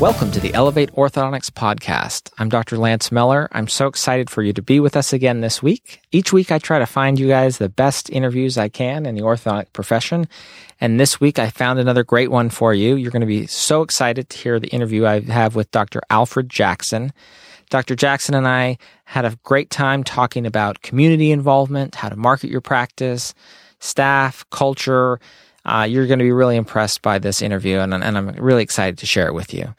Welcome to the Elevate Orthodontics podcast. I'm Dr. Lance Miller. I'm so excited for you to be with us again this week. Each week, I try to find you guys the best interviews I can in the orthodontic profession. And this week, I found another great one for you. You're going to be so excited to hear the interview I have with Dr. Alfred Jackson. Dr. Jackson and I had a great time talking about community involvement, how to market your practice, staff, culture, uh, you're going to be really impressed by this interview, and, and I'm really excited to share it with you.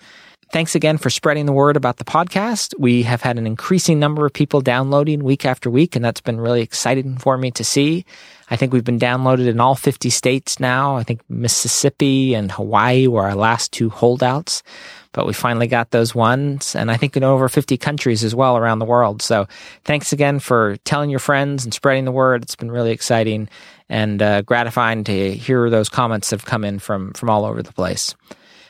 Thanks again for spreading the word about the podcast. We have had an increasing number of people downloading week after week, and that's been really exciting for me to see. I think we've been downloaded in all 50 states now. I think Mississippi and Hawaii were our last two holdouts, but we finally got those ones. And I think in over 50 countries as well around the world. So thanks again for telling your friends and spreading the word. It's been really exciting and uh, gratifying to hear those comments have come in from, from all over the place.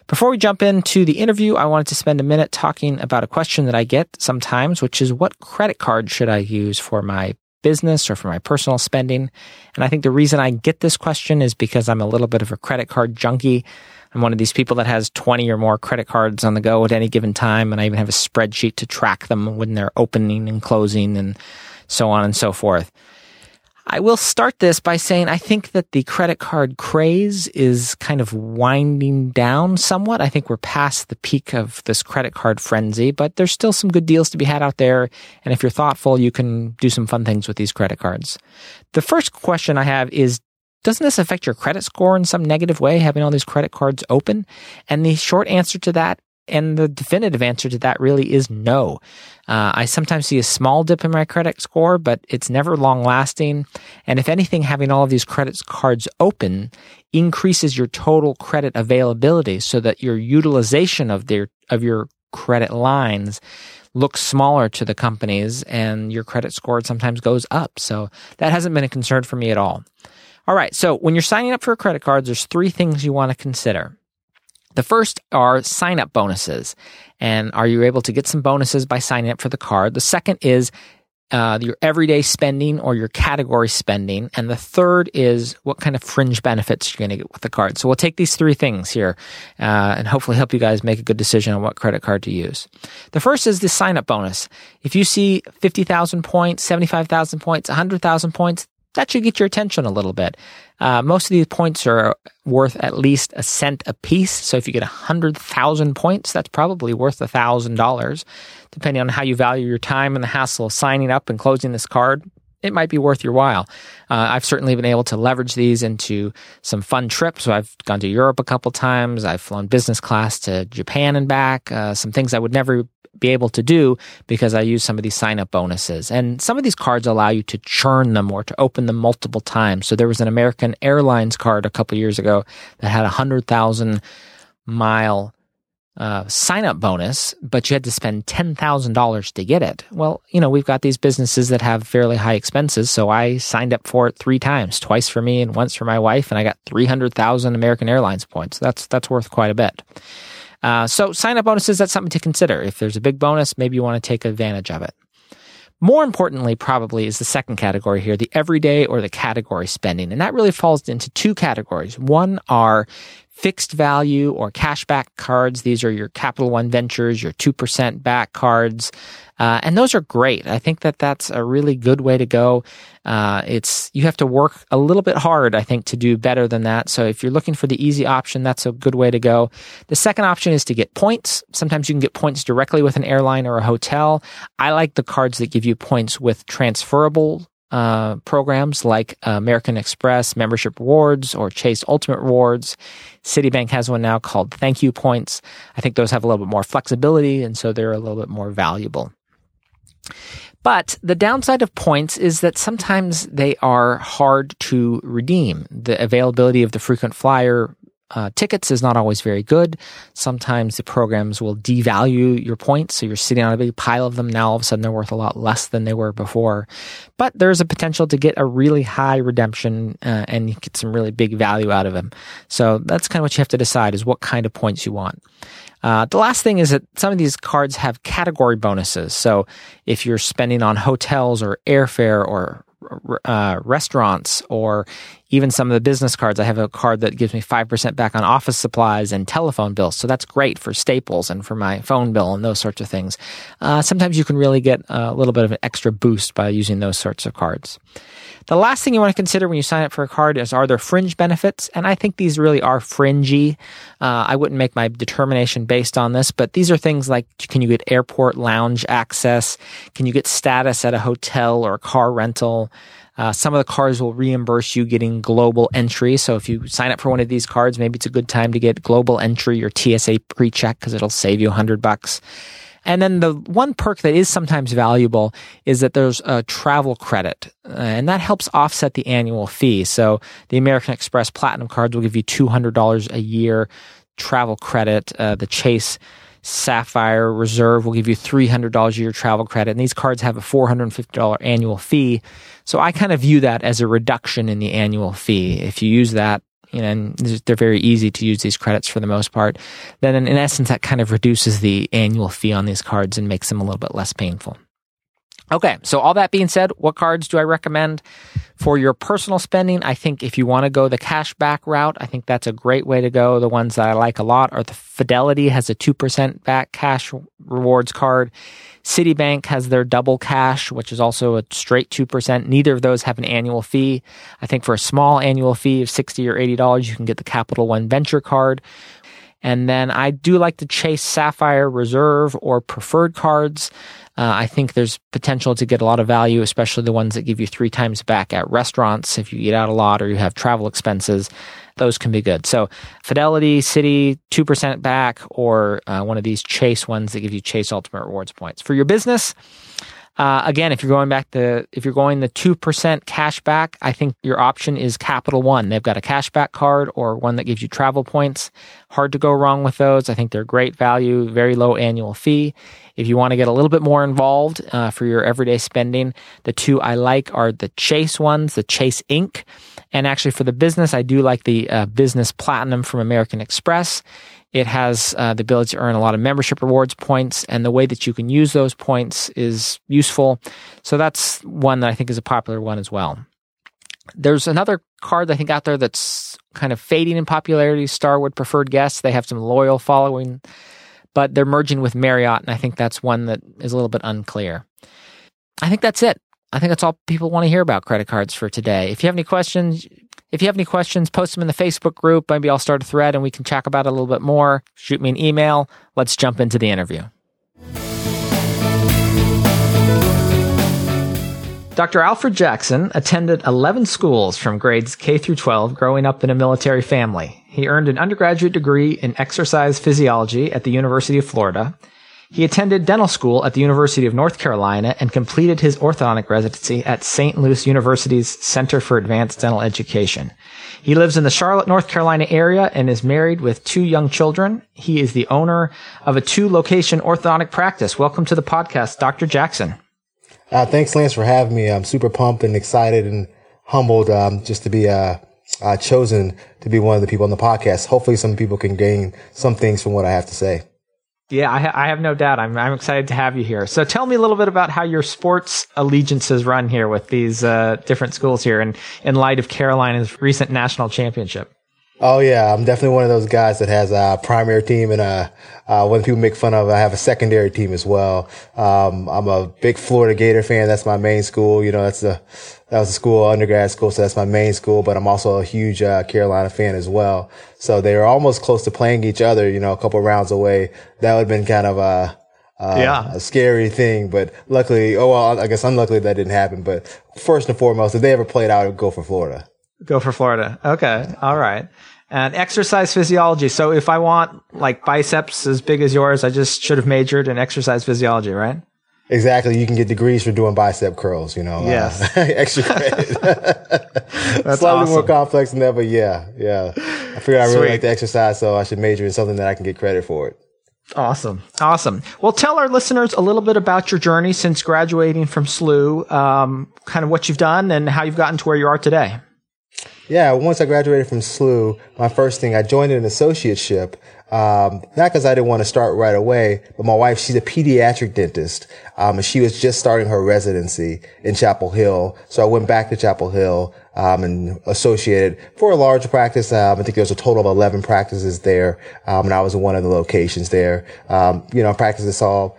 Before we jump into the interview, I wanted to spend a minute talking about a question that I get sometimes, which is what credit card should I use for my business or for my personal spending? And I think the reason I get this question is because I'm a little bit of a credit card junkie. I'm one of these people that has 20 or more credit cards on the go at any given time. And I even have a spreadsheet to track them when they're opening and closing and so on and so forth. I will start this by saying I think that the credit card craze is kind of winding down somewhat. I think we're past the peak of this credit card frenzy, but there's still some good deals to be had out there. And if you're thoughtful, you can do some fun things with these credit cards. The first question I have is doesn't this affect your credit score in some negative way, having all these credit cards open? And the short answer to that and the definitive answer to that really is no. Uh, I sometimes see a small dip in my credit score, but it's never long lasting. And if anything, having all of these credit cards open increases your total credit availability so that your utilization of their, of your credit lines looks smaller to the companies and your credit score sometimes goes up. So that hasn't been a concern for me at all. All right. So when you're signing up for credit card, there's three things you want to consider. The first are sign up bonuses. And are you able to get some bonuses by signing up for the card? The second is uh, your everyday spending or your category spending. And the third is what kind of fringe benefits you're going to get with the card. So we'll take these three things here uh, and hopefully help you guys make a good decision on what credit card to use. The first is the sign up bonus. If you see 50,000 points, 75,000 points, 100,000 points, that should get your attention a little bit. Uh, most of these points are worth at least a cent a piece. So if you get 100,000 points, that's probably worth $1,000. Depending on how you value your time and the hassle of signing up and closing this card, it might be worth your while. Uh, I've certainly been able to leverage these into some fun trips. So I've gone to Europe a couple times. I've flown business class to Japan and back. Uh, some things I would never be able to do because I use some of these sign up bonuses. And some of these cards allow you to churn them or to open them multiple times. So there was an American Airlines card a couple years ago that had a hundred thousand mile uh, sign up bonus, but you had to spend $10,000 to get it. Well, you know, we've got these businesses that have fairly high expenses. So I signed up for it three times, twice for me and once for my wife. And I got 300,000 American Airlines points. That's, that's worth quite a bit. Uh, so sign up bonuses, that's something to consider. If there's a big bonus, maybe you want to take advantage of it. More importantly, probably is the second category here, the everyday or the category spending. And that really falls into two categories. One are fixed value or cashback cards. These are your Capital One Ventures, your 2% back cards. Uh, and those are great. I think that that's a really good way to go. Uh, it's, you have to work a little bit hard, I think, to do better than that. So if you're looking for the easy option, that's a good way to go. The second option is to get points. Sometimes you can get points directly with an airline or a hotel. I like the cards that give you points with transferable uh, programs like American Express Membership Rewards or Chase Ultimate Rewards. Citibank has one now called Thank You Points. I think those have a little bit more flexibility and so they're a little bit more valuable. But the downside of points is that sometimes they are hard to redeem. The availability of the frequent flyer uh, tickets is not always very good. Sometimes the programs will devalue your points. So you're sitting on a big pile of them. Now all of a sudden they're worth a lot less than they were before. But there's a potential to get a really high redemption uh, and you get some really big value out of them. So that's kind of what you have to decide is what kind of points you want. Uh, the last thing is that some of these cards have category bonuses. So if you're spending on hotels or airfare or uh, restaurants or even some of the business cards. I have a card that gives me 5% back on office supplies and telephone bills. So that's great for staples and for my phone bill and those sorts of things. Uh, sometimes you can really get a little bit of an extra boost by using those sorts of cards. The last thing you want to consider when you sign up for a card is are there fringe benefits? And I think these really are fringy. Uh, I wouldn't make my determination based on this, but these are things like can you get airport lounge access? Can you get status at a hotel or a car rental? Uh, some of the cards will reimburse you getting global entry. So if you sign up for one of these cards, maybe it's a good time to get global entry or TSA pre-check because it'll save you a hundred bucks. And then the one perk that is sometimes valuable is that there's a travel credit, uh, and that helps offset the annual fee. So the American Express Platinum cards will give you $200 a year travel credit. Uh, the Chase Sapphire Reserve will give you $300 a year travel credit. And these cards have a $450 annual fee. So I kind of view that as a reduction in the annual fee. If you use that, you know, and they're very easy to use these credits for the most part, then in, in essence, that kind of reduces the annual fee on these cards and makes them a little bit less painful. Okay, so all that being said, what cards do I recommend for your personal spending? I think if you want to go the cash back route, I think that's a great way to go. The ones that I like a lot are the Fidelity has a 2% back cash rewards card. Citibank has their double cash, which is also a straight 2%. Neither of those have an annual fee. I think for a small annual fee of 60 or $80, you can get the Capital One Venture card. And then I do like to chase Sapphire Reserve or preferred cards. Uh, I think there's potential to get a lot of value, especially the ones that give you three times back at restaurants. If you eat out a lot or you have travel expenses, those can be good. So Fidelity, Citi, 2% back, or uh, one of these Chase ones that give you Chase Ultimate Rewards points. For your business, uh, again, if you're going back to if you're going the two percent cash back, I think your option is Capital One. They've got a cashback card or one that gives you travel points. Hard to go wrong with those. I think they're great value, very low annual fee. If you want to get a little bit more involved uh, for your everyday spending, the two I like are the Chase ones, the Chase Ink and actually for the business, I do like the uh, Business Platinum from American Express. It has uh, the ability to earn a lot of membership rewards points, and the way that you can use those points is useful. So that's one that I think is a popular one as well. There's another card I think out there that's kind of fading in popularity. Starwood Preferred Guests. They have some loyal following, but they're merging with Marriott, and I think that's one that is a little bit unclear. I think that's it. I think that's all people want to hear about credit cards for today. If you have any questions, if you have any questions, post them in the Facebook group. Maybe I'll start a thread and we can chat about it a little bit more. Shoot me an email. Let's jump into the interview. Dr. Alfred Jackson attended 11 schools from grades K through 12 growing up in a military family. He earned an undergraduate degree in exercise physiology at the University of Florida he attended dental school at the University of North Carolina and completed his orthodontic residency at St. Louis University's Center for Advanced Dental Education. He lives in the Charlotte, North Carolina area and is married with two young children. He is the owner of a two location orthodontic practice. Welcome to the podcast, Dr. Jackson. Uh, thanks, Lance, for having me. I'm super pumped and excited and humbled um, just to be uh, uh, chosen to be one of the people on the podcast. Hopefully, some people can gain some things from what I have to say. Yeah, I, ha- I, have no doubt. I'm, I'm excited to have you here. So tell me a little bit about how your sports allegiances run here with these uh, different schools here and in light of Carolina's recent national championship. Oh yeah, I'm definitely one of those guys that has a primary team and a, uh, when people make fun of, I have a secondary team as well. Um, I'm a big Florida Gator fan. That's my main school. You know, that's the, that was a school, undergrad school. So that's my main school, but I'm also a huge, uh, Carolina fan as well. So they were almost close to playing each other, you know, a couple rounds away. That would have been kind of a, uh, yeah. a scary thing, but luckily, oh well, I guess unluckily that didn't happen. But first and foremost, if they ever played out, I would go for Florida. Go for Florida. Okay. All right. And exercise physiology. So if I want like biceps as big as yours, I just should have majored in exercise physiology, right? Exactly. You can get degrees for doing bicep curls, you know. Uh, yes. Uh, extra credit. That's Slightly awesome. more complex than that, but yeah, yeah. I figured I really Sweet. like to exercise, so I should major in something that I can get credit for it. Awesome. Awesome. Well, tell our listeners a little bit about your journey since graduating from SLU, um, kind of what you've done and how you've gotten to where you are today. Yeah, once I graduated from SLU, my first thing, I joined an associateship um, not because I didn't want to start right away, but my wife, she's a pediatric dentist. Um, and she was just starting her residency in Chapel Hill. So I went back to Chapel Hill, um, and associated for a large practice. Um, I think there was a total of 11 practices there. Um, and I was in one of the locations there. Um, you know, practices saw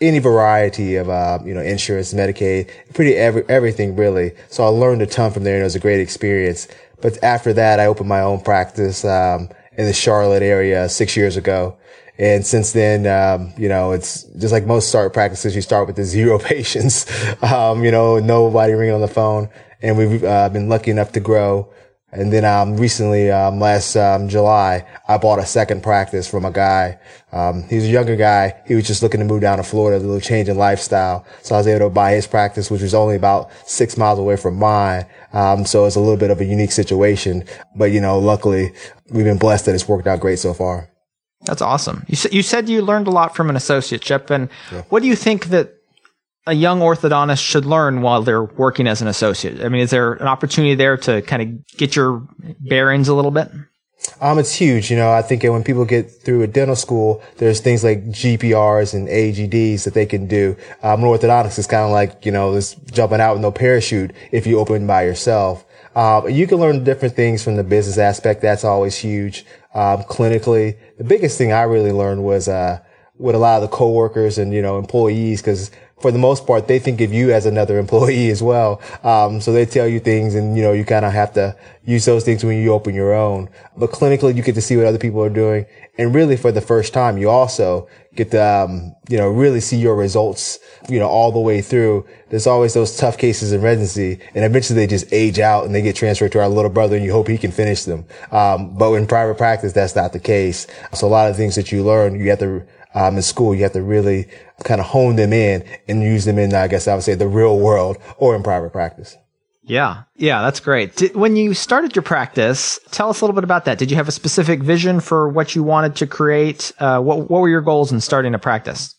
any variety of, uh, you know, insurance, Medicaid, pretty every, everything really. So I learned a ton from there and it was a great experience. But after that, I opened my own practice. Um, in the Charlotte area six years ago. And since then, um, you know, it's just like most start practices, you start with the zero patients, um, you know, nobody ringing on the phone. And we've uh, been lucky enough to grow. And then um, recently, um, last um, July, I bought a second practice from a guy. Um, he's a younger guy. He was just looking to move down to Florida, a little change in lifestyle. So I was able to buy his practice, which was only about six miles away from mine. Um, so it's a little bit of a unique situation. But, you know, luckily, we've been blessed that it's worked out great so far. That's awesome. You, you said you learned a lot from an associateship. And yeah. what do you think that a young orthodontist should learn while they're working as an associate? I mean, is there an opportunity there to kind of get your bearings a little bit? Um, it's huge. You know, I think when people get through a dental school, there's things like GPRs and AGDs that they can do. Um, orthodontics is kind of like, you know, this jumping out with no parachute if you open by yourself. Um, you can learn different things from the business aspect. That's always huge. Um, clinically, the biggest thing I really learned was, uh, with a lot of the coworkers and, you know, employees, cause for the most part, they think of you as another employee as well. Um, so they tell you things and, you know, you kind of have to use those things when you open your own. But clinically, you get to see what other people are doing. And really for the first time, you also get to, um, you know, really see your results, you know, all the way through. There's always those tough cases in residency and eventually they just age out and they get transferred to our little brother and you hope he can finish them. Um, but in private practice, that's not the case. So a lot of things that you learn, you have to um, in school, you have to really kind of hone them in and use them in, I guess I would say, the real world or in private practice. Yeah. Yeah, that's great. Did, when you started your practice, tell us a little bit about that. Did you have a specific vision for what you wanted to create? Uh, what, what were your goals in starting a practice?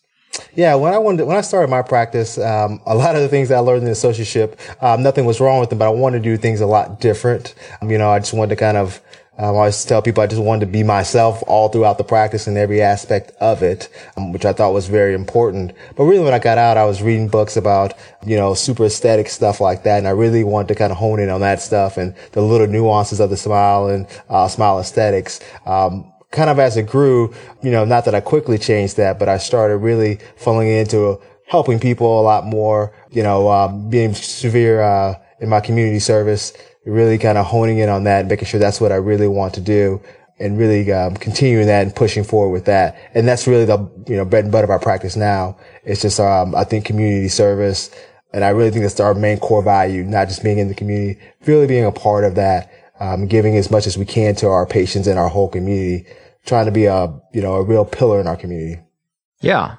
Yeah, when I wanted, when I started my practice, um, a lot of the things that I learned in the associateship, um, nothing was wrong with them, but I wanted to do things a lot different. Um, you know, I just wanted to kind of um, I always tell people I just wanted to be myself all throughout the practice and every aspect of it, um, which I thought was very important. But really when I got out, I was reading books about, you know, super aesthetic stuff like that. And I really wanted to kind of hone in on that stuff and the little nuances of the smile and, uh, smile aesthetics. Um, kind of as it grew, you know, not that I quickly changed that, but I started really falling into helping people a lot more, you know, um, being severe, uh, in my community service really kind of honing in on that, making sure that's what I really want to do and really um, continuing that and pushing forward with that. And that's really the, you know, bread and butter of our practice now. It's just, um, I think community service. And I really think that's our main core value, not just being in the community, really being a part of that, um, giving as much as we can to our patients and our whole community, trying to be a, you know, a real pillar in our community. Yeah.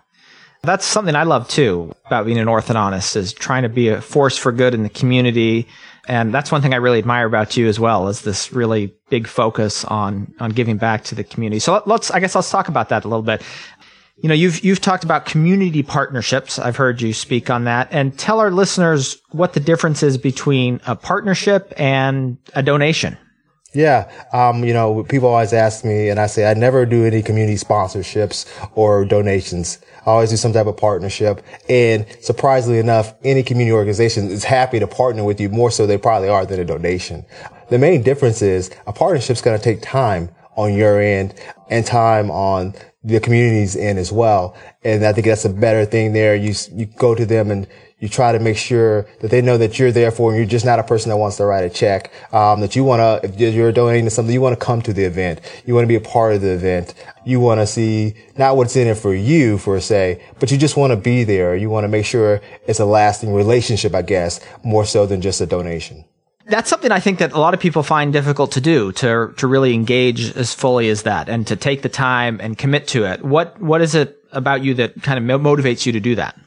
That's something I love too about being an orthodontist is trying to be a force for good in the community, and that's one thing I really admire about you as well is this really big focus on on giving back to the community. So let's I guess let's talk about that a little bit. You know, you've you've talked about community partnerships. I've heard you speak on that, and tell our listeners what the difference is between a partnership and a donation. Yeah. Um, you know, people always ask me and I say I never do any community sponsorships or donations. I always do some type of partnership. And surprisingly enough, any community organization is happy to partner with you more so they probably are than a donation. The main difference is a partnership is going to take time on your end and time on the community's end as well. And I think that's a better thing there. You, you go to them and you try to make sure that they know that you're there for them. You're just not a person that wants to write a check. Um, that you want to, if you're donating to something, you want to come to the event. You want to be a part of the event. You want to see not what's in it for you, for say, but you just want to be there. You want to make sure it's a lasting relationship, I guess, more so than just a donation that's something I think that a lot of people find difficult to do to to really engage as fully as that and to take the time and commit to it. What what is it about you that kind of motivates you to do that?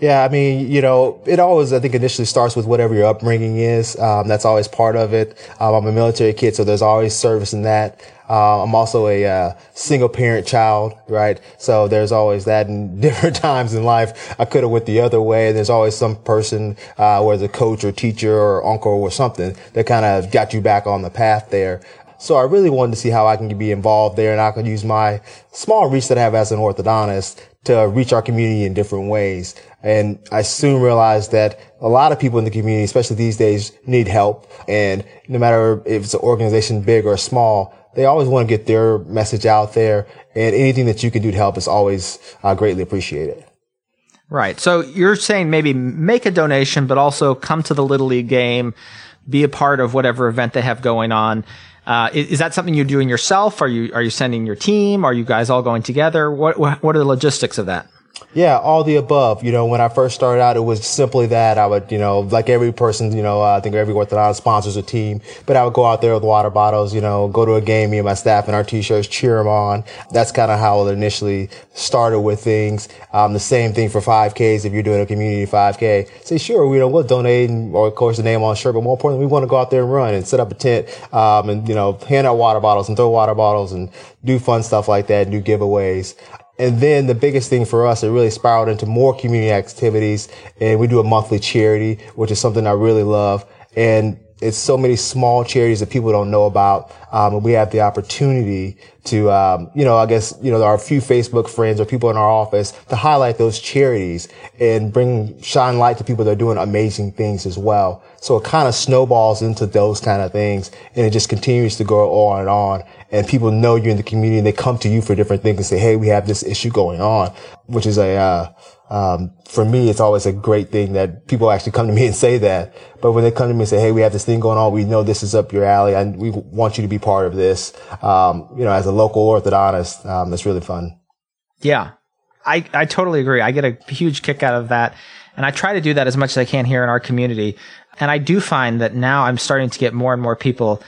Yeah, I mean, you know, it always, I think, initially starts with whatever your upbringing is. Um, that's always part of it. Um, I'm a military kid, so there's always service in that. Uh, I'm also a uh, single parent child, right? So there's always that. And different times in life, I could have went the other way. There's always some person, uh, whether a coach or teacher or uncle or something that kind of got you back on the path there. So I really wanted to see how I can be involved there and I could use my small reach that I have as an orthodontist to reach our community in different ways. And I soon realized that a lot of people in the community, especially these days, need help. And no matter if it's an organization big or small, they always want to get their message out there. And anything that you can do to help is always uh, greatly appreciated. Right. So you're saying maybe make a donation, but also come to the Little League game, be a part of whatever event they have going on. Uh, is, is, that something you're doing yourself? Are you are you sending your team? Are you guys all going together? What what are the logistics of that? Yeah, all the above. You know, when I first started out, it was simply that I would, you know, like every person, you know, uh, I think every orthodontist sponsors a team, but I would go out there with water bottles, you know, go to a game, me and my staff and our t-shirts, cheer them on. That's kind of how it initially started with things. Um, the same thing for 5Ks. If you're doing a community 5K, say, sure, we know, we'll donate and, or of course the name on shirt, but more importantly, we want to go out there and run and set up a tent, um, and, you know, hand out water bottles and throw water bottles and do fun stuff like that, do giveaways. And then the biggest thing for us, it really spiraled into more community activities. And we do a monthly charity, which is something I really love. And it's so many small charities that people don't know about. Um, and we have the opportunity to, um, you know, I guess, you know, our few Facebook friends or people in our office to highlight those charities and bring, shine light to people that are doing amazing things as well. So it kind of snowballs into those kind of things and it just continues to go on and on. And people know you're in the community and they come to you for different things and say, Hey, we have this issue going on, which is a, uh, um, for me, it's always a great thing that people actually come to me and say that. But when they come to me and say, "Hey, we have this thing going on. We know this is up your alley, and we want you to be part of this," um, you know, as a local orthodontist, um, that's really fun. Yeah, I I totally agree. I get a huge kick out of that, and I try to do that as much as I can here in our community. And I do find that now I'm starting to get more and more people.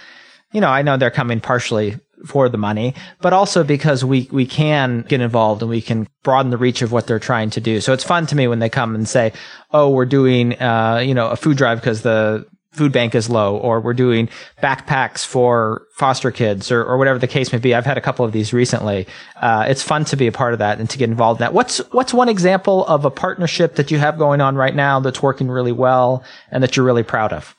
You know, I know they're coming partially for the money, but also because we, we can get involved and we can broaden the reach of what they're trying to do. So it's fun to me when they come and say, Oh, we're doing, uh, you know, a food drive because the food bank is low or we're doing backpacks for foster kids or, or whatever the case may be. I've had a couple of these recently. Uh, it's fun to be a part of that and to get involved in that. What's, what's one example of a partnership that you have going on right now that's working really well and that you're really proud of?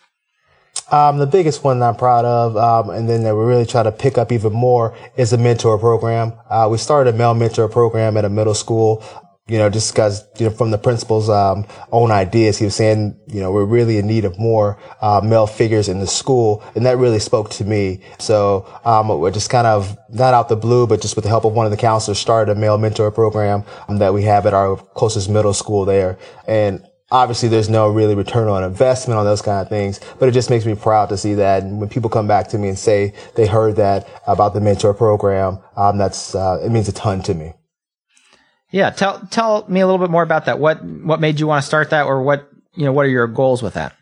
Um, the biggest one that I'm proud of, um, and then that we really try to pick up even more is a mentor program. Uh, we started a male mentor program at a middle school. You know, just because you know, from the principal's um, own ideas, he was saying, you know, we're really in need of more uh, male figures in the school, and that really spoke to me. So um, we're just kind of not out the blue, but just with the help of one of the counselors, started a male mentor program um, that we have at our closest middle school there, and obviously there's no really return on investment on those kind of things, but it just makes me proud to see that. And when people come back to me and say they heard that about the mentor program, um, that's, uh, it means a ton to me. Yeah. Tell, tell me a little bit more about that. What, what made you want to start that or what, you know, what are your goals with that?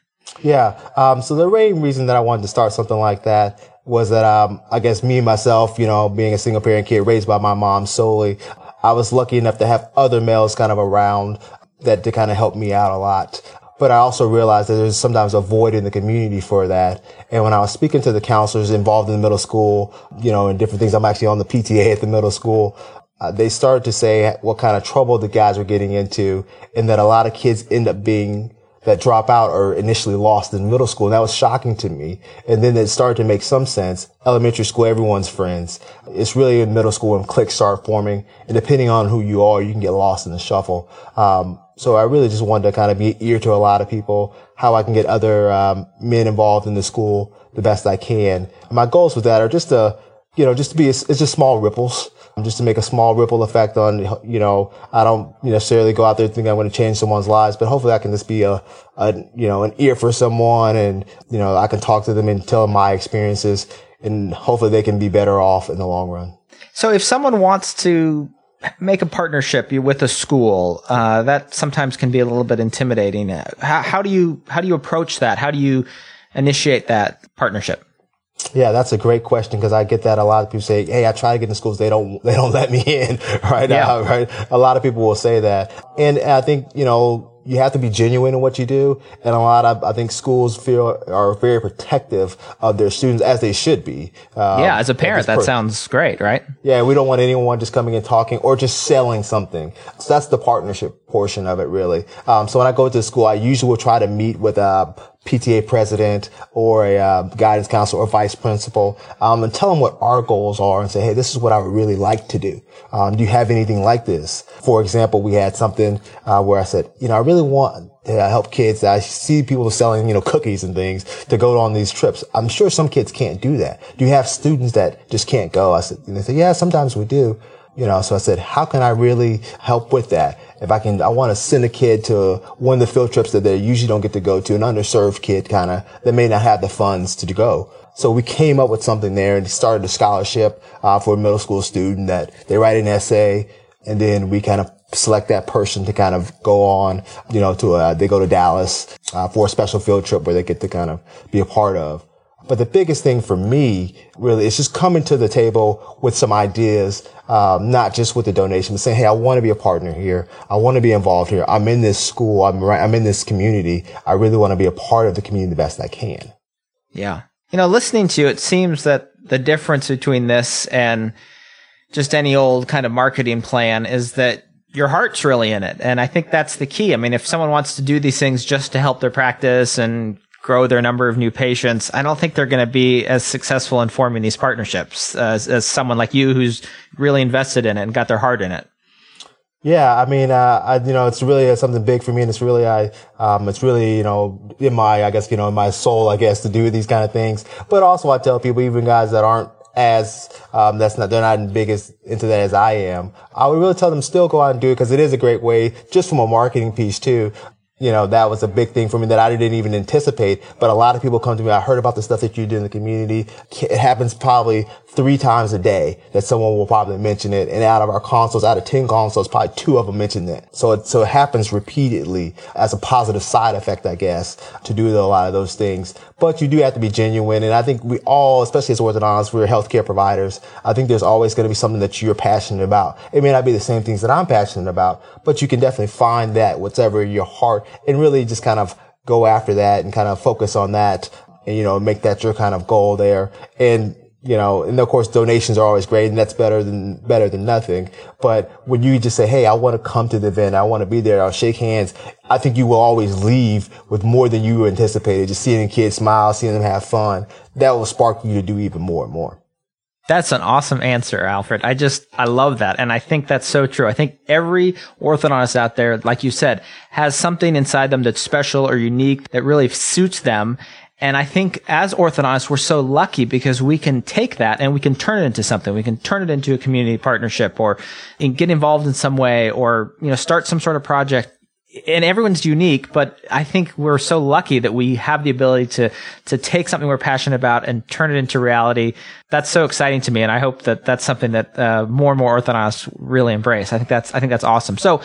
Yeah. Um, so the main reason that I wanted to start something like that was that, um, I guess me myself, you know, being a single parent kid raised by my mom solely, I was lucky enough to have other males kind of around that to kind of help me out a lot. But I also realized that there's sometimes a void in the community for that. And when I was speaking to the counselors involved in the middle school, you know, and different things, I'm actually on the PTA at the middle school. Uh, they started to say what kind of trouble the guys were getting into and that a lot of kids end up being that drop out are initially lost in middle school. And that was shocking to me. And then it started to make some sense. Elementary school, everyone's friends. It's really in middle school when cliques start forming. And depending on who you are, you can get lost in the shuffle. Um, so I really just wanted to kind of be ear to a lot of people, how I can get other um, men involved in the school the best I can. My goals with that are just to, you know, just to be, it's just small ripples, just to make a small ripple effect on, you know, I don't necessarily go out there thinking I'm going to change someone's lives, but hopefully I can just be a, a, you know, an ear for someone and, you know, I can talk to them and tell them my experiences and hopefully they can be better off in the long run. So if someone wants to make a partnership with a school, uh, that sometimes can be a little bit intimidating. How, how, do you how do you approach that? How do you initiate that partnership? Yeah, that's a great question because I get that a lot of people say, "Hey, I try to get in schools, they don't they don't let me in." right? Yeah. Uh, right. A lot of people will say that, and I think you know you have to be genuine in what you do. And a lot of, I think schools feel are very protective of their students as they should be. Um, yeah. As a parent, that sounds great, right? Yeah. We don't want anyone just coming and talking or just selling something. So that's the partnership portion of it, really. Um, so when I go to school, I usually will try to meet with a PTA president or a uh, guidance counselor or vice principal um, and tell them what our goals are and say, hey, this is what I would really like to do. Um, do you have anything like this? For example, we had something uh, where I said, you know, I really want to help kids. I see people selling, you know, cookies and things to go on these trips. I'm sure some kids can't do that. Do you have students that just can't go? I said, and they said, yeah, sometimes we do. You know, so I said, how can I really help with that? If I can, I want to send a kid to one of the field trips that they usually don't get to go to, an underserved kid kind of that may not have the funds to go. So we came up with something there and started a scholarship uh, for a middle school student that they write an essay and then we kind of select that person to kind of go on, you know, to a, they go to Dallas uh, for a special field trip where they get to kind of be a part of. But the biggest thing for me really is just coming to the table with some ideas, um, not just with the donation, but saying, Hey, I want to be a partner here. I want to be involved here. I'm in this school. I'm right. I'm in this community. I really want to be a part of the community the best I can. Yeah. You know, listening to you, it seems that the difference between this and just any old kind of marketing plan is that your heart's really in it. And I think that's the key. I mean, if someone wants to do these things just to help their practice and grow their number of new patients, I don't think they're going to be as successful in forming these partnerships as, as someone like you who's really invested in it and got their heart in it. Yeah, I mean, uh, I, you know, it's really uh, something big for me, and it's really, I, um, it's really, you know, in my, I guess, you know, in my soul, I guess, to do these kind of things. But also, I tell people, even guys that aren't as um, that's not they're not big as into that as I am. I would really tell them still go out and do it because it is a great way, just from a marketing piece too, you know, that was a big thing for me that I didn't even anticipate. But a lot of people come to me. I heard about the stuff that you do in the community. It happens probably three times a day that someone will probably mention it. And out of our consults, out of 10 consults, probably two of them mention it. So it, so it happens repeatedly as a positive side effect, I guess, to do a lot of those things. But you do have to be genuine. And I think we all, especially as orthodontists, we're healthcare providers. I think there's always going to be something that you're passionate about. It may not be the same things that I'm passionate about, but you can definitely find that whatever your heart and really just kind of go after that and kind of focus on that and, you know, make that your kind of goal there. And you know, and of course donations are always great and that's better than, better than nothing. But when you just say, Hey, I want to come to the event. I want to be there. I'll shake hands. I think you will always leave with more than you anticipated. Just seeing kids smile, seeing them have fun. That will spark you to do even more and more. That's an awesome answer, Alfred. I just, I love that. And I think that's so true. I think every orthodontist out there, like you said, has something inside them that's special or unique that really suits them. And I think as orthodontists, we're so lucky because we can take that and we can turn it into something. We can turn it into a community partnership or get involved in some way or, you know, start some sort of project. And everyone's unique, but I think we're so lucky that we have the ability to, to take something we're passionate about and turn it into reality. That's so exciting to me. And I hope that that's something that, uh, more and more orthodontists really embrace. I think that's, I think that's awesome. So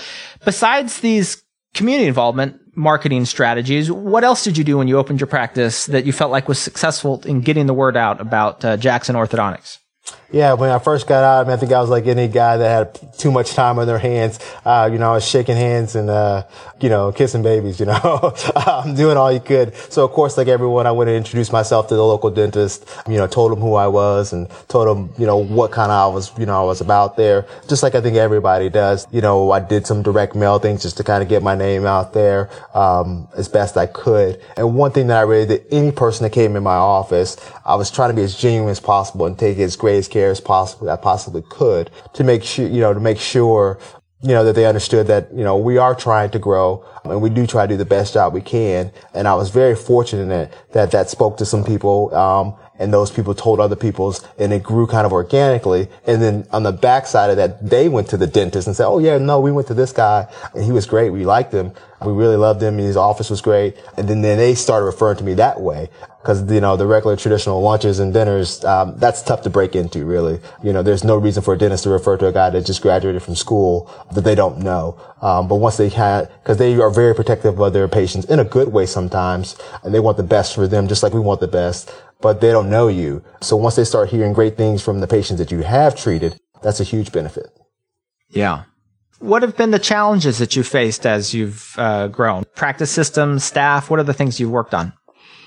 besides these community involvement, marketing strategies. What else did you do when you opened your practice that you felt like was successful in getting the word out about uh, Jackson Orthodontics? Yeah, when I first got out, I, mean, I think I was like any guy that had too much time on their hands. Uh, you know, I was shaking hands and, uh, you know, kissing babies, you know, doing all you could. So of course, like everyone, I went and introduced myself to the local dentist, you know, told him who I was and told him, you know, what kind of I was, you know, I was about there. Just like I think everybody does. You know, I did some direct mail things just to kind of get my name out there, um, as best I could. And one thing that I really did, any person that came in my office, I was trying to be as genuine as possible and take as great as care as possible, I possibly could to make sure, you know, to make sure, you know, that they understood that, you know, we are trying to grow and we do try to do the best job we can. And I was very fortunate that, that spoke to some people, um, and those people told other people's and it grew kind of organically. And then on the backside of that, they went to the dentist and said, Oh yeah, no, we went to this guy and he was great. We liked him. We really loved him. His office was great. And then, then they started referring to me that way because you know the regular traditional lunches and dinners um, that's tough to break into really you know there's no reason for a dentist to refer to a guy that just graduated from school that they don't know um, but once they had because they are very protective of their patients in a good way sometimes and they want the best for them just like we want the best but they don't know you. So once they start hearing great things from the patients that you have treated that's a huge benefit. Yeah. What have been the challenges that you faced as you've uh, grown? Practice systems staff what are the things you've worked on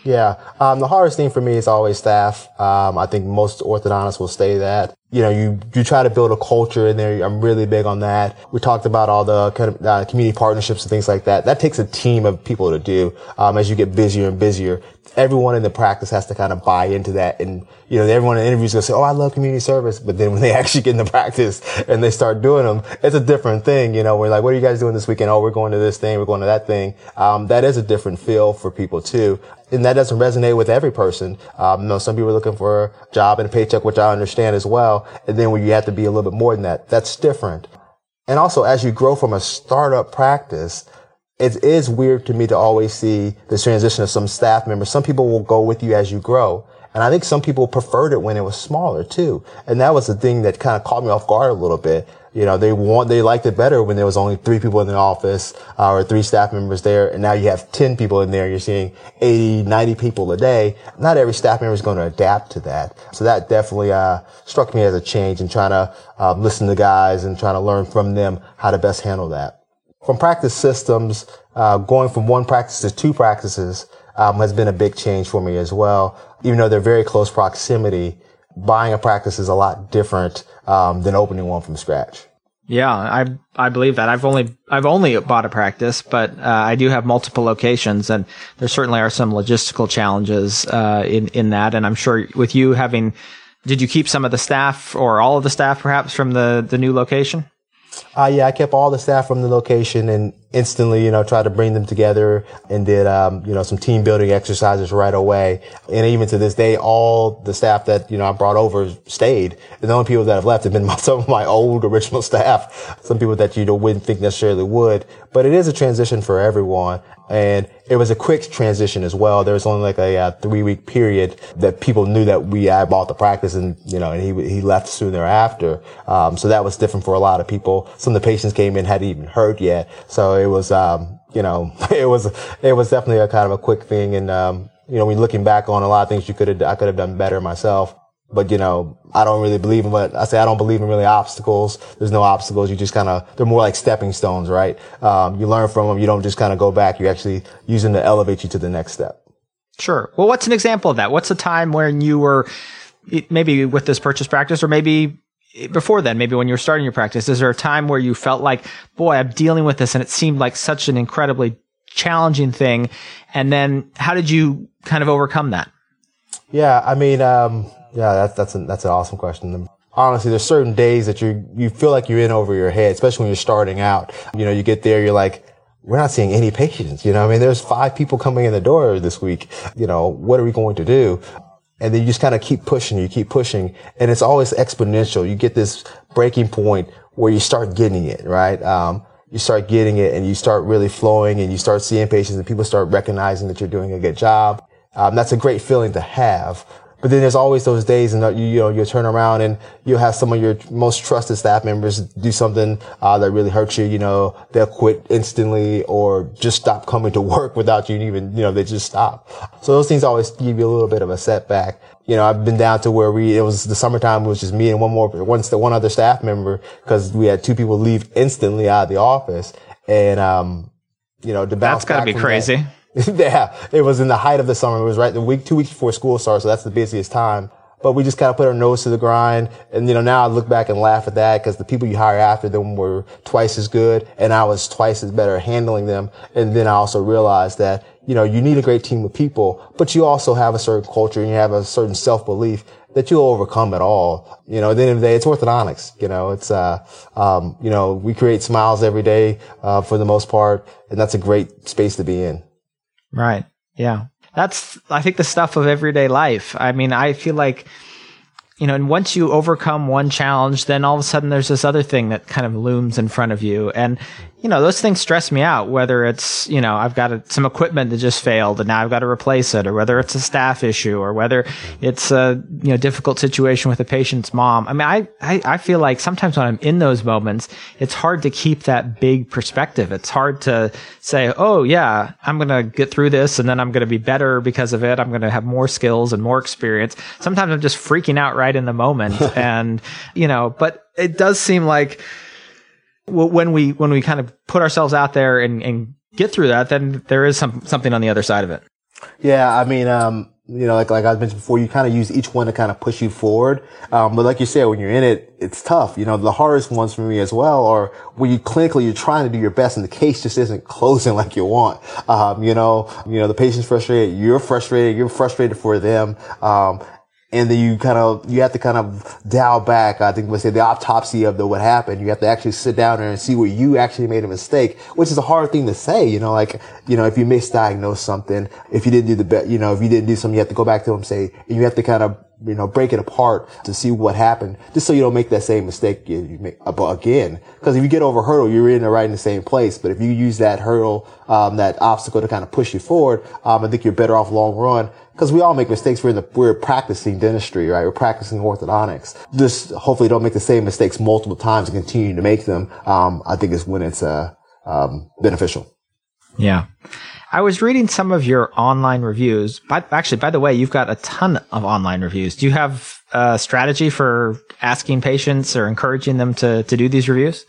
yeah. Um, the hardest thing for me is always staff. Um, I think most orthodontists will say that. You know, you, you try to build a culture in there. I'm really big on that. We talked about all the kind of, uh, community partnerships and things like that. That takes a team of people to do, um, as you get busier and busier everyone in the practice has to kind of buy into that. And, you know, everyone in interviews to say, Oh, I love community service. But then when they actually get in the practice and they start doing them, it's a different thing. You know, we're like, what are you guys doing this weekend? Oh, we're going to this thing. We're going to that thing. Um, that is a different feel for people too. And that doesn't resonate with every person. Um, you know, some people are looking for a job and a paycheck, which I understand as well. And then when you have to be a little bit more than that, that's different. And also, as you grow from a startup practice, it is weird to me to always see the transition of some staff members. Some people will go with you as you grow. And I think some people preferred it when it was smaller too. And that was the thing that kind of caught me off guard a little bit. You know, they want, they liked it better when there was only three people in the office uh, or three staff members there. And now you have 10 people in there. You're seeing 80, 90 people a day. Not every staff member is going to adapt to that. So that definitely, uh, struck me as a change in trying to, uh, listen to guys and trying to learn from them how to best handle that from practice systems, uh, going from one practice to two practices um, has been a big change for me as well. Even though they're very close proximity, buying a practice is a lot different um, than opening one from scratch. Yeah, I I believe that. I've only I've only bought a practice, but uh, I do have multiple locations, and there certainly are some logistical challenges uh, in in that. And I'm sure with you having, did you keep some of the staff or all of the staff perhaps from the the new location? Uh, yeah, I kept all the staff from the location and instantly, you know, tried to bring them together and did, um, you know, some team building exercises right away. And even to this day, all the staff that, you know, I brought over stayed. And the only people that have left have been some of my old original staff. Some people that you know, wouldn't think necessarily would, but it is a transition for everyone. And it was a quick transition as well. There was only like a, a uh, three week period that people knew that we bought the practice and, you know, and he, he left soon thereafter. Um, so that was different for a lot of people. Some of the patients came in hadn't even heard yet. So it was, um, you know, it was, it was definitely a kind of a quick thing. And, um, you know, when looking back on a lot of things you could have, I could have done better myself. But, you know, I don't really believe in what I say. I don't believe in really obstacles. There's no obstacles. You just kind of, they're more like stepping stones, right? Um, you learn from them. You don't just kind of go back. You actually use them to elevate you to the next step. Sure. Well, what's an example of that? What's a time when you were maybe with this purchase practice or maybe before then, maybe when you were starting your practice, is there a time where you felt like, boy, I'm dealing with this and it seemed like such an incredibly challenging thing? And then how did you kind of overcome that? Yeah, I mean, um, yeah, that's, that's, an, that's an awesome question. Honestly, there's certain days that you, you feel like you're in over your head, especially when you're starting out. You know, you get there, you're like, we're not seeing any patients. You know, I mean, there's five people coming in the door this week. You know, what are we going to do? And then you just kind of keep pushing, you keep pushing, and it's always exponential. You get this breaking point where you start getting it, right? Um, you start getting it and you start really flowing and you start seeing patients and people start recognizing that you're doing a good job. Um, that's a great feeling to have. But then there's always those days and you, you know, you'll turn around and you'll have some of your most trusted staff members do something, uh, that really hurts you. You know, they'll quit instantly or just stop coming to work without you even, you know, they just stop. So those things always give you a little bit of a setback. You know, I've been down to where we, it was the summertime, it was just me and one more, once the one other staff member because we had two people leave instantly out of the office. And, um, you know, to bounce That's gotta be crazy. That, yeah, it was in the height of the summer. It was right the week, two weeks before school starts, so that's the busiest time. But we just kind of put our nose to the grind. And, you know, now I look back and laugh at that because the people you hire after them were twice as good and I was twice as better at handling them. And then I also realized that, you know, you need a great team of people, but you also have a certain culture and you have a certain self-belief that you'll overcome it all. You know, at the end of the day, it's orthodontics. You know, it's, uh, um, you know, we create smiles every day, uh, for the most part. And that's a great space to be in. Right. Yeah. That's, I think, the stuff of everyday life. I mean, I feel like, you know, and once you overcome one challenge, then all of a sudden there's this other thing that kind of looms in front of you. And you know, those things stress me out, whether it's, you know, I've got a, some equipment that just failed and now I've got to replace it, or whether it's a staff issue, or whether it's a, you know, difficult situation with a patient's mom. I mean, I, I, I feel like sometimes when I'm in those moments, it's hard to keep that big perspective. It's hard to say, oh, yeah, I'm going to get through this and then I'm going to be better because of it. I'm going to have more skills and more experience. Sometimes I'm just freaking out right in the moment. and, you know, but it does seem like, when we when we kind of put ourselves out there and, and get through that, then there is some something on the other side of it. Yeah, I mean, um, you know, like like I mentioned before, you kind of use each one to kind of push you forward. Um, but like you said, when you're in it, it's tough. You know, the hardest ones for me as well are when you clinically you're trying to do your best and the case just isn't closing like you want. Um, you know, you know the patient's frustrated, you're frustrated, you're frustrated for them. Um, and then you kind of you have to kind of dial back. I think we say the autopsy of the what happened. You have to actually sit down there and see where you actually made a mistake, which is a hard thing to say. You know, like you know, if you misdiagnose something, if you didn't do the best, you know, if you didn't do something, you have to go back to them and say, you have to kind of you know, break it apart to see what happened, just so you don't make that same mistake you make again. Because if you get over hurdle, you're in the right in the same place. But if you use that hurdle, um, that obstacle to kind of push you forward, um, I think you're better off long run. Because we all make mistakes. We're in the, we're practicing dentistry, right? We're practicing orthodontics. Just hopefully don't make the same mistakes multiple times and continue to make them. Um, I think is when it's uh, um, beneficial. Yeah. I was reading some of your online reviews. By, actually, by the way, you've got a ton of online reviews. Do you have a strategy for asking patients or encouraging them to, to do these reviews?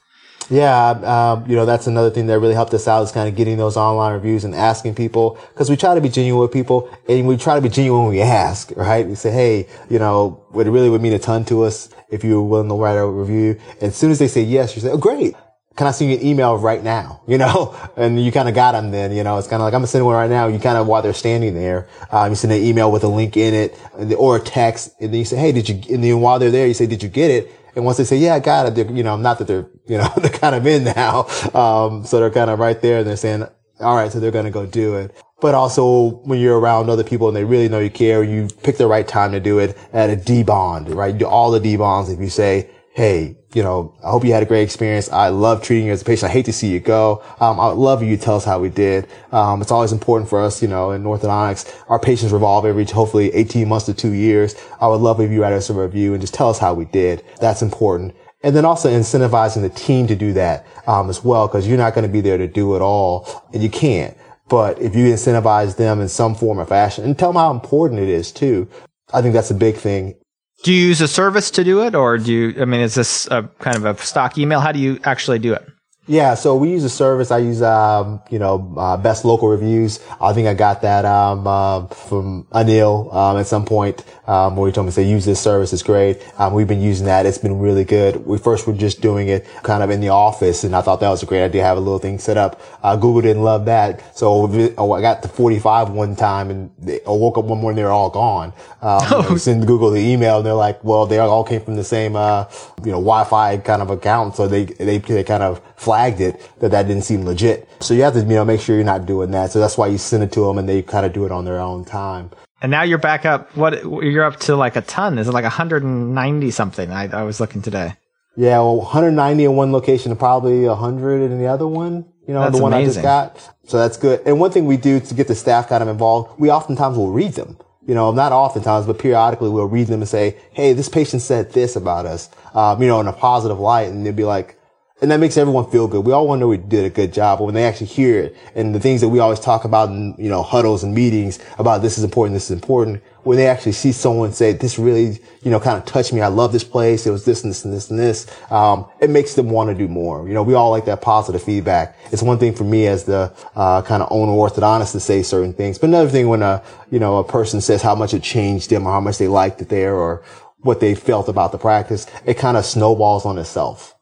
Yeah, um, you know, that's another thing that really helped us out is kind of getting those online reviews and asking people because we try to be genuine with people and we try to be genuine when we ask, right? We say, Hey, you know, it really would mean a ton to us if you were willing to write a review. And as soon as they say yes, you say, Oh, great can I send you an email right now? You know, and you kind of got them then, you know, it's kind of like, I'm gonna send one right now. You kind of, while they're standing there, um, you send an email with a link in it or a text. And then you say, Hey, did you, and then while they're there, you say, did you get it? And once they say, yeah, I got it, you know, not that they're, you know, they're kind of in now. Um, so they're kind of right there and they're saying, all right, so they're going to go do it. But also when you're around other people and they really know you care, you pick the right time to do it at a D bond, right? Do all the D bonds. If you say, Hey, you know, I hope you had a great experience. I love treating you as a patient. I hate to see you go. Um, I would love you to tell us how we did. Um, it's always important for us, you know, in orthodontics, our patients revolve every, hopefully 18 months to two years. I would love if you write us a review and just tell us how we did. That's important. And then also incentivizing the team to do that, um, as well, because you're not going to be there to do it all and you can't. But if you incentivize them in some form or fashion and tell them how important it is too, I think that's a big thing. Do you use a service to do it, or do you? I mean, is this a kind of a stock email? How do you actually do it? Yeah, so we use a service. I use, um, you know, uh, best local reviews. I think I got that um, uh, from Anil um, at some point um, where he told me, say, use this service. It's great. Um, we've been using that. It's been really good. We first were just doing it kind of in the office, and I thought that was a great idea. Have a little thing set up. Uh, Google didn't love that, so oh, I got to 45 one time, and they, I woke up one morning they were all gone. Um, oh. Send Google the email, and they're like, well, they all came from the same, uh, you know, Wi-Fi kind of account, so they they they kind of flagged it that that didn't seem legit. So you have to, you know, make sure you're not doing that. So that's why you send it to them and they kind of do it on their own time. And now you're back up. What you're up to like a ton? Is it like 190 something? I, I was looking today. Yeah, well, 190 in one location probably 100 in the other one. You know, that's the one amazing. I just got. So that's good. And one thing we do to get the staff kind of involved, we oftentimes will read them. You know, not oftentimes, but periodically we'll read them and say, "Hey, this patient said this about us," um, you know, in a positive light, and they'll be like, and that makes everyone feel good. We all want to know we did a good job, but when they actually hear it and the things that we always talk about in, you know, huddles and meetings about this is important, this is important, when they actually see someone say, this really, you know, kind of touched me. I love this place. It was this and this and this and this. Um, it makes them want to do more. You know, we all like that positive feedback. It's one thing for me as the, uh, kind of owner orthodontist to say certain things, but another thing when a, you know, a person says how much it changed them or how much they liked it there or what they felt about the practice, it kind of snowballs on itself.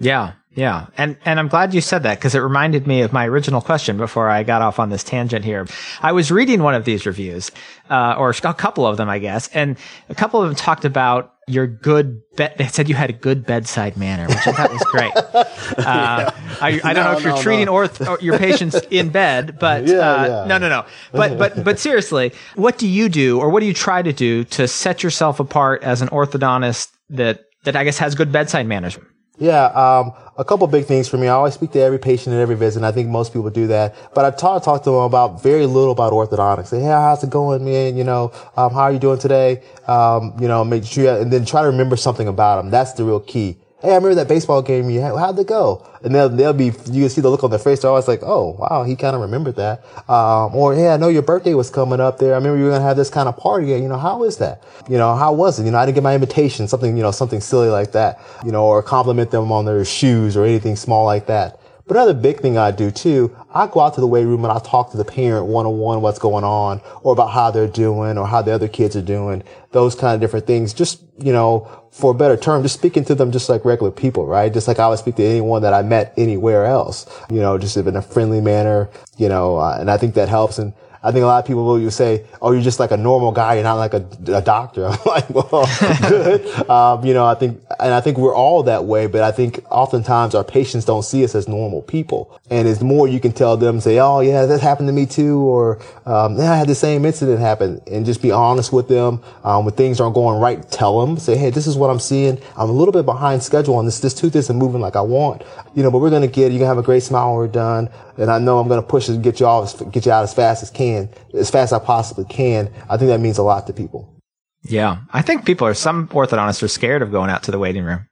Yeah. Yeah, and and I'm glad you said that because it reminded me of my original question before I got off on this tangent here. I was reading one of these reviews, uh, or a couple of them, I guess, and a couple of them talked about your good bed. They said you had a good bedside manner, which I thought was great. Uh, I, I, don't no, know if you're no, treating no. Orth- your patients in bed, but yeah, uh, yeah. no, no, no. But but but seriously, what do you do, or what do you try to do to set yourself apart as an orthodontist that that I guess has good bedside manners? Yeah, um, a couple big things for me. I always speak to every patient at every visit, and I think most people do that. But I talk, talk to them about very little about orthodontics. Say, hey, how's it going, man? You know, um, how are you doing today? Um, you know, make sure, and then try to remember something about them. That's the real key. Hey, I remember that baseball game you had. How'd it go? And they'll, they'll be, you can see the look on their face. They're always like, oh, wow, he kind of remembered that. Um, or, hey, I know your birthday was coming up there. I remember you were going to have this kind of party. You know, how is that? You know, how was it? You know, I didn't get my invitation, something, you know, something silly like that, you know, or compliment them on their shoes or anything small like that. But another big thing I do too, I go out to the weight room and I talk to the parent one on one what's going on or about how they're doing or how the other kids are doing, those kind of different things. Just, you know, for a better term, just speaking to them just like regular people, right? Just like I would speak to anyone that I met anywhere else, you know, just in a friendly manner, you know, uh, and I think that helps. And I think a lot of people will say, "Oh, you're just like a normal guy. You're not like a, a doctor." I'm like, "Well, good." um, you know, I think, and I think we're all that way. But I think oftentimes our patients don't see us as normal people, and it's more you can tell them, say, "Oh, yeah, that happened to me too," or um, "Yeah, I had the same incident happen," and just be honest with them. Um, when things aren't going right, tell them, say, "Hey, this is what I'm seeing. I'm a little bit behind schedule on this. This tooth isn't moving like I want." You know, but we're gonna get. You're gonna have a great smile when we're done, and I know I'm gonna push and get you off, get you out as fast as can can, as fast as I possibly can, I think that means a lot to people. Yeah. I think people are, some orthodontists are scared of going out to the waiting room.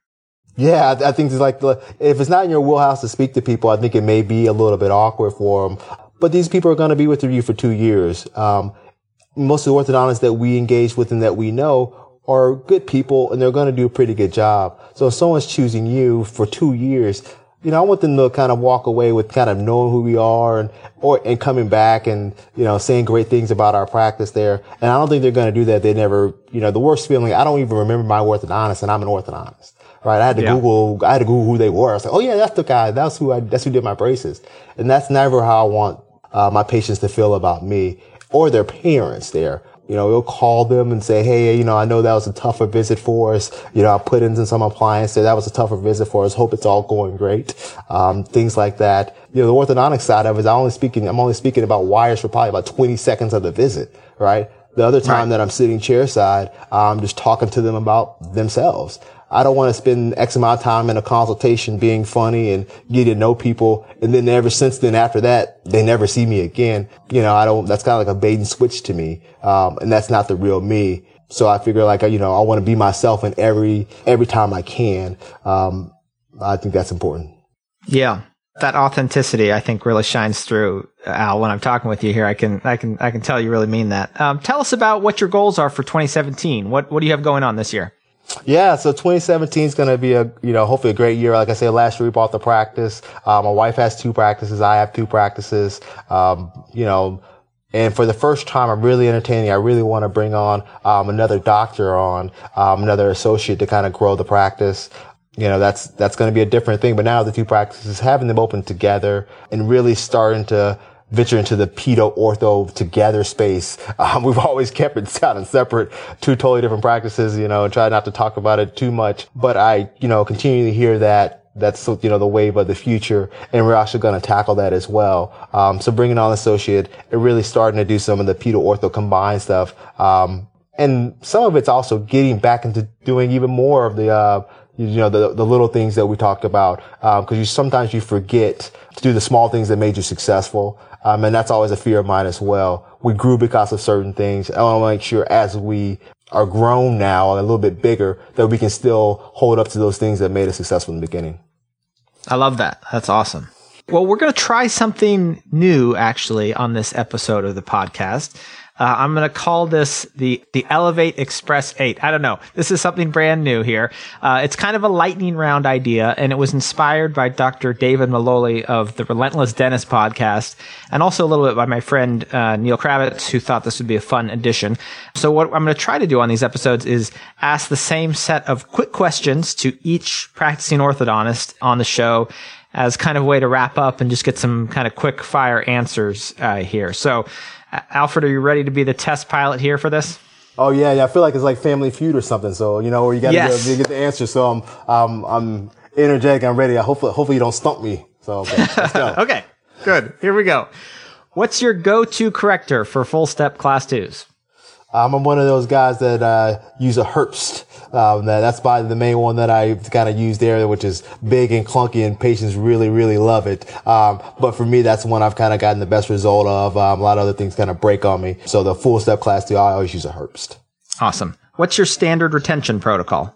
Yeah, I, I think it's like, if it's not in your wheelhouse to speak to people, I think it may be a little bit awkward for them. But these people are going to be with you for two years. Um, most of the orthodontists that we engage with and that we know are good people and they're going to do a pretty good job. So if someone's choosing you for two years, you know, I want them to kind of walk away with kind of knowing who we are and, or, and coming back and, you know, saying great things about our practice there. And I don't think they're going to do that. They never, you know, the worst feeling, I don't even remember my orthodontist and I'm an orthodontist. Right. I had to yeah. Google, I had to Google who they were. I was like, oh yeah, that's the guy. That's who I, that's who did my braces. And that's never how I want, uh, my patients to feel about me or their parents there. You know, we'll call them and say, Hey, you know, I know that was a tougher visit for us. You know, I put in some appliances. That was a tougher visit for us. Hope it's all going great. Um, things like that. You know, the orthodontic side of it is I only speaking, I'm only speaking about wires for probably about 20 seconds of the visit, right? The other time right. that I'm sitting chair side, I'm just talking to them about themselves. I don't want to spend X amount of time in a consultation being funny and getting to know people. And then ever since then, after that, they never see me again. You know, I don't, that's kind of like a bait and switch to me. Um, and that's not the real me. So I figure like, you know, I want to be myself in every, every time I can. Um, I think that's important. Yeah. That authenticity, I think, really shines through, Al. When I'm talking with you here, I can, I can, I can tell you really mean that. Um, tell us about what your goals are for 2017. What, what do you have going on this year? Yeah, so 2017 is going to be a, you know, hopefully a great year. Like I said, last year we bought the practice. Uh, my wife has two practices. I have two practices. Um, you know, and for the first time, I'm really entertaining. I really want to bring on, um, another doctor on, um, another associate to kind of grow the practice. You know, that's, that's going to be a different thing. But now the two practices, having them open together and really starting to, venture into the pedo ortho together space. Um, we've always kept it sounding separate, two totally different practices, you know, and try not to talk about it too much. But I, you know, continue to hear that that's you know the wave of the future, and we're actually going to tackle that as well. Um, so bringing on associate and really starting to do some of the pedo ortho combined stuff, um, and some of it's also getting back into doing even more of the uh, you know the the little things that we talked about because um, you sometimes you forget to do the small things that made you successful. Um, and that's always a fear of mine as well. We grew because of certain things. I want to make sure as we are grown now and a little bit bigger that we can still hold up to those things that made us successful in the beginning. I love that. That's awesome. Well, we're going to try something new actually on this episode of the podcast. Uh, I'm going to call this the the Elevate Express 8. I don't know. This is something brand new here. Uh, it's kind of a lightning round idea, and it was inspired by Dr. David Maloley of the Relentless Dentist podcast, and also a little bit by my friend uh, Neal Kravitz, who thought this would be a fun addition. So what I'm going to try to do on these episodes is ask the same set of quick questions to each practicing orthodontist on the show as kind of a way to wrap up and just get some kind of quick fire answers uh, here. So Alfred, are you ready to be the test pilot here for this? Oh yeah, yeah. I feel like it's like Family Feud or something. So you know, where you got to yes. get, get, the answer. So I'm, um, I'm energetic. I'm ready. I hopefully, hopefully you don't stump me. So okay, let's go. okay, good. Here we go. What's your go-to corrector for full step class twos? Um, I'm one of those guys that uh, use a Herbst Um, that, that's probably the main one that I kind of use there, which is big and clunky and patients really, really love it. Um, but for me, that's the one I've kind of gotten the best result of. Um, a lot of other things kind of break on me. So the full step class two, I always use a Herbst. Awesome. What's your standard retention protocol?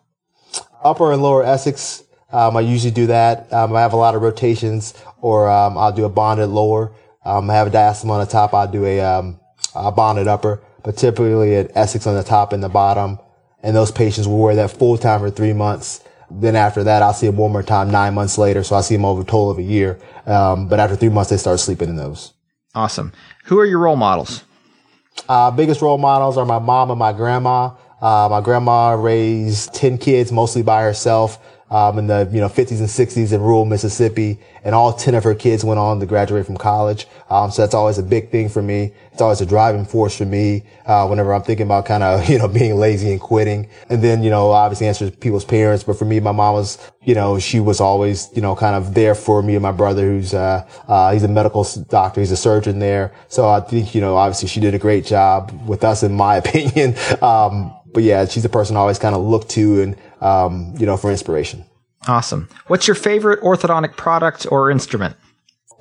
Upper and lower Essix. Um, I usually do that. Um, I have a lot of rotations or, um, I'll do a bonded lower. Um, I have a diastole on the top. I'll do a, um, a bonded upper, but typically an Essix on the top and the bottom. And those patients will wear that full time for three months. Then after that, I'll see them one more time nine months later. So I see them over a total of a year. Um, but after three months, they start sleeping in those. Awesome. Who are your role models? Uh, biggest role models are my mom and my grandma. Uh, my grandma raised 10 kids mostly by herself um, in the you know 50s and 60s in rural Mississippi, and all 10 of her kids went on to graduate from college. Um, so that's always a big thing for me. It's always a driving force for me uh, whenever I'm thinking about kind of you know being lazy and quitting. And then you know obviously answer people's parents, but for me, my mom was you know she was always you know kind of there for me and my brother, who's uh, uh, he's a medical doctor, he's a surgeon there. So I think you know obviously she did a great job with us, in my opinion. Um, but yeah, she's the person I always kind of look to and, um, you know, for inspiration. Awesome. What's your favorite orthodontic product or instrument?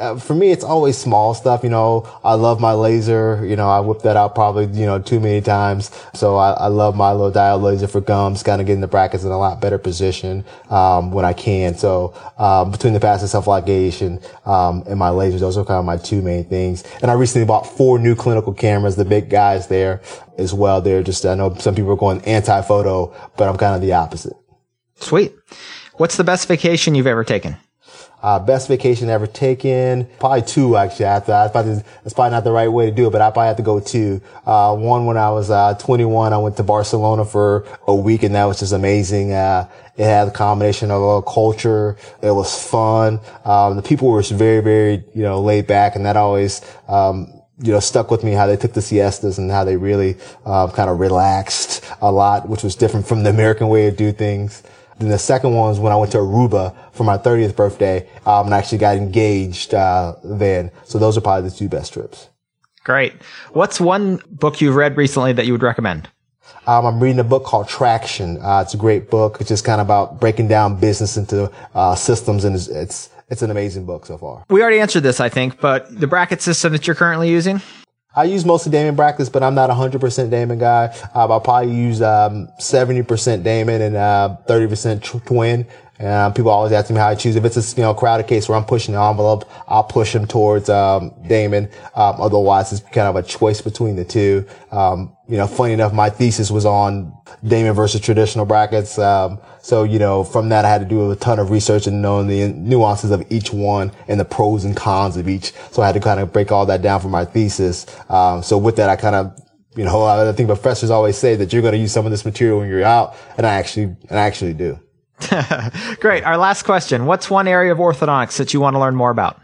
Uh, for me, it's always small stuff. You know, I love my laser. You know, I whip that out probably, you know, too many times. So I, I love my little diode laser for gums, kind of getting the brackets in a lot better position, um, when I can. So, um, between the passive self-ligation, um, and my lasers, those are kind of my two main things. And I recently bought four new clinical cameras, the big guys there as well. They're just, I know some people are going anti-photo, but I'm kind of the opposite. Sweet. What's the best vacation you've ever taken? Uh, best vacation ever taken. Probably two, actually. I thought that's probably not the right way to do it, but I probably have to go two. Uh, one when I was, uh, 21, I went to Barcelona for a week and that was just amazing. Uh, it had a combination of a culture. It was fun. Um, the people were very, very, you know, laid back and that always, um, you know, stuck with me how they took the siestas and how they really, um, kind of relaxed a lot, which was different from the American way to do things. Then the second one was when I went to Aruba for my 30th birthday, um, and I actually got engaged, uh, then. So those are probably the two best trips. Great. What's one book you've read recently that you would recommend? Um, I'm reading a book called Traction. Uh, it's a great book. It's just kind of about breaking down business into, uh, systems and it's, it's, it's an amazing book so far. We already answered this, I think, but the bracket system that you're currently using? I use mostly Damon brackets, but I'm not a 100% Damon guy. Uh, I'll probably use um, 70% Damon and uh, 30% Twin. And people always ask me how I choose. If it's a you know crowded case where I'm pushing the envelope, I'll push them towards um, Damon. Um, otherwise, it's kind of a choice between the two. Um, you know, funny enough, my thesis was on Damon versus traditional brackets. Um, so you know, from that, I had to do a ton of research and knowing the nuances of each one and the pros and cons of each. So I had to kind of break all that down for my thesis. Um, so with that, I kind of you know, I think professors always say that you're going to use some of this material when you're out, and I actually, and I actually do. Great. Our last question. What's one area of orthodontics that you want to learn more about?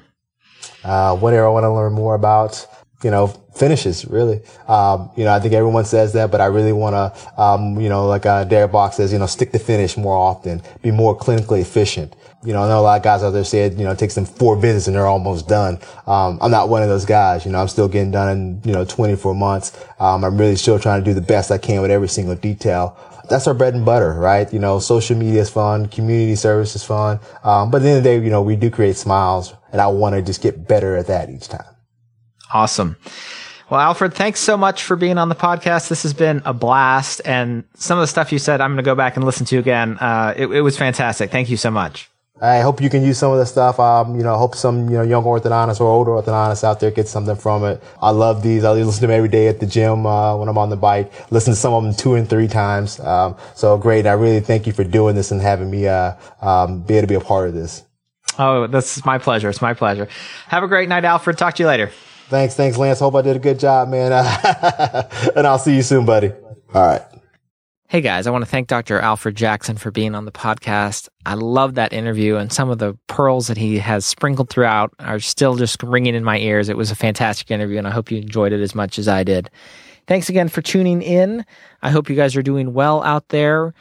Uh, what area I want to learn more about? You know, finishes, really. Um, you know, I think everyone says that, but I really want to, um, you know, like, uh, Derek Box says, you know, stick to finish more often, be more clinically efficient. You know, I know a lot of guys out there say, you know, it takes them four visits and they're almost done. Um, I'm not one of those guys. You know, I'm still getting done in, you know, 24 months. Um, I'm really still trying to do the best I can with every single detail that's our bread and butter, right? You know, social media is fun, community service is fun. Um, but at the end of the day, you know, we do create smiles and I want to just get better at that each time. Awesome. Well, Alfred, thanks so much for being on the podcast. This has been a blast. And some of the stuff you said, I'm going to go back and listen to again. Uh, it, it was fantastic. Thank you so much. I hope you can use some of the stuff. Um, you know, I hope some, you know, young orthodontists or older orthodontists out there get something from it. I love these. I listen to them every day at the gym, uh, when I'm on the bike. Listen to some of them two and three times. Um, so great. I really thank you for doing this and having me, uh, um, be able to be a part of this. Oh, this is my pleasure. It's my pleasure. Have a great night, Alfred. Talk to you later. Thanks. Thanks, Lance. Hope I did a good job, man. and I'll see you soon, buddy. All right. Hey guys, I want to thank Dr. Alfred Jackson for being on the podcast. I love that interview and some of the pearls that he has sprinkled throughout are still just ringing in my ears. It was a fantastic interview and I hope you enjoyed it as much as I did. Thanks again for tuning in. I hope you guys are doing well out there.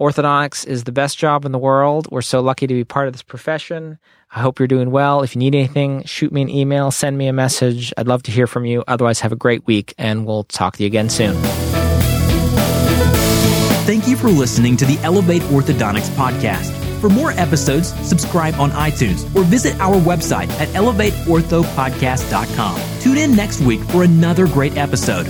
Orthodontics is the best job in the world. We're so lucky to be part of this profession. I hope you're doing well. If you need anything, shoot me an email, send me a message. I'd love to hear from you. Otherwise, have a great week and we'll talk to you again soon. Thank you for listening to the Elevate Orthodontics podcast. For more episodes, subscribe on iTunes or visit our website at elevateorthopodcast.com. Tune in next week for another great episode.